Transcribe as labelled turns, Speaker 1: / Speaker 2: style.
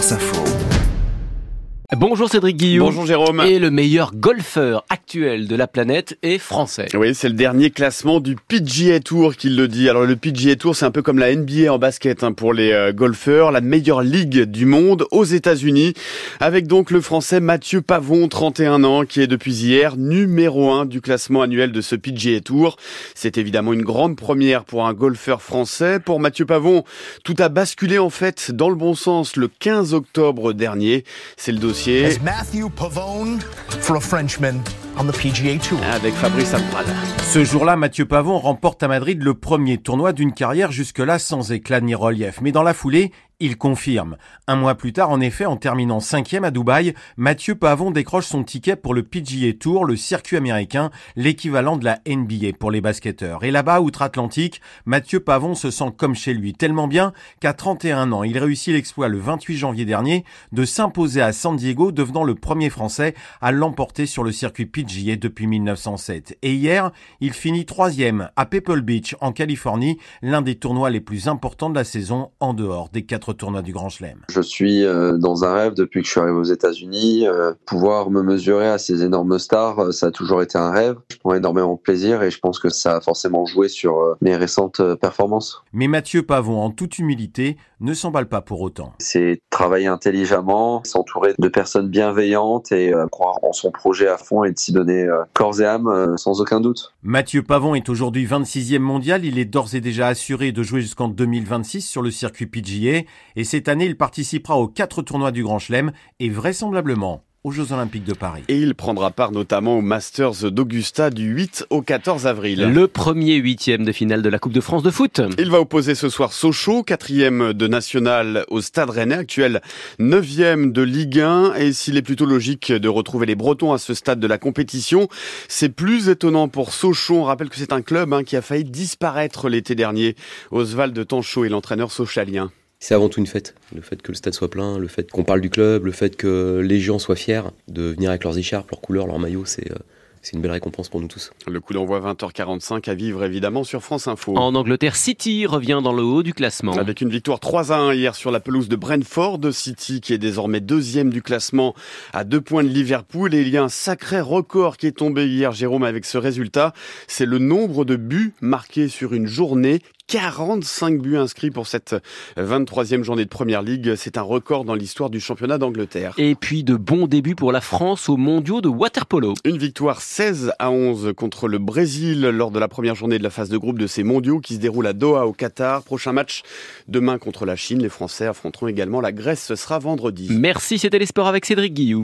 Speaker 1: France Info.
Speaker 2: Bonjour Cédric Guillaume.
Speaker 3: Bonjour Jérôme.
Speaker 2: Et le meilleur golfeur actuel de la planète est français.
Speaker 3: Oui, c'est le dernier classement du PGA Tour qui le dit. Alors le PGA Tour, c'est un peu comme la NBA en basket hein, pour les euh, golfeurs, la meilleure ligue du monde aux États-Unis, avec donc le français Mathieu Pavon, 31 ans, qui est depuis hier numéro 1 du classement annuel de ce PGA Tour. C'est évidemment une grande première pour un golfeur français. Pour Mathieu Pavon, tout a basculé en fait dans le bon sens le 15 octobre dernier. C'est le dossier
Speaker 4: As Matthew Pavone for a Frenchman on the PGA Tour.
Speaker 3: avec Fabrice Abral.
Speaker 5: Ce jour-là, Mathieu Pavon remporte à Madrid le premier tournoi d'une carrière jusque-là sans éclat ni relief. Mais dans la foulée, il confirme. Un mois plus tard, en effet, en terminant cinquième à Dubaï, Mathieu Pavon décroche son ticket pour le PGA Tour, le circuit américain, l'équivalent de la NBA pour les basketteurs. Et là-bas, outre-Atlantique, Mathieu Pavon se sent comme chez lui, tellement bien qu'à 31 ans, il réussit l'exploit le 28 janvier dernier de s'imposer à San Diego, devenant le premier Français à l'emporter sur le circuit PGA depuis 1907. Et hier, il finit troisième à Pebble Beach, en Californie, l'un des tournois les plus importants de la saison en dehors des quatre tournoi du Grand Chelem.
Speaker 6: Je suis euh, dans un rêve depuis que je suis arrivé aux États-Unis. Euh, pouvoir me mesurer à ces énormes stars, euh, ça a toujours été un rêve. Je prends énormément de plaisir et je pense que ça a forcément joué sur mes récentes performances.
Speaker 5: Mais Mathieu Pavon, en toute humilité, ne s'emballe pas pour autant.
Speaker 6: C'est travailler intelligemment, s'entourer de personnes bienveillantes et croire en son projet à fond et de s'y donner corps et âme sans aucun doute.
Speaker 5: Mathieu Pavon est aujourd'hui 26e mondial. Il est d'ores et déjà assuré de jouer jusqu'en 2026 sur le circuit PGA et cette année, il participera aux quatre tournois du Grand Chelem et vraisemblablement aux Jeux Olympiques de Paris.
Speaker 3: Et il prendra part notamment aux Masters d'Augusta du 8 au 14 avril.
Speaker 2: Le premier huitième de finale de la Coupe de France de foot.
Speaker 3: Il va opposer ce soir Sochaux, quatrième de National au Stade Rennais, actuel neuvième de Ligue 1. Et s'il est plutôt logique de retrouver les Bretons à ce stade de la compétition, c'est plus étonnant pour Sochaux. On rappelle que c'est un club hein, qui a failli disparaître l'été dernier. Oswald Tanchot est l'entraîneur sochalien
Speaker 7: c'est avant tout une fête. Le fait que le stade soit plein, le fait qu'on parle du club, le fait que les gens soient fiers de venir avec leurs écharpes, leurs couleurs, leurs maillots, c'est euh, c'est une belle récompense pour nous tous.
Speaker 3: Le coup d'envoi 20h45 à vivre évidemment sur France Info.
Speaker 2: En Angleterre, City revient dans le haut du classement.
Speaker 3: Avec une victoire 3 à 1 hier sur la pelouse de Brentford, City qui est désormais deuxième du classement à deux points de Liverpool. Et il y a un sacré record qui est tombé hier, Jérôme, avec ce résultat. C'est le nombre de buts marqués sur une journée. 45 buts inscrits pour cette 23e journée de Première Ligue. C'est un record dans l'histoire du championnat d'Angleterre.
Speaker 2: Et puis de bons débuts pour la France aux mondiaux de waterpolo.
Speaker 3: Une victoire 16 à 11 contre le Brésil lors de la première journée de la phase de groupe de ces mondiaux qui se déroule à Doha au Qatar. Prochain match demain contre la Chine. Les Français affronteront également la Grèce. Ce sera vendredi.
Speaker 2: Merci, c'était les sports avec Cédric Guillou.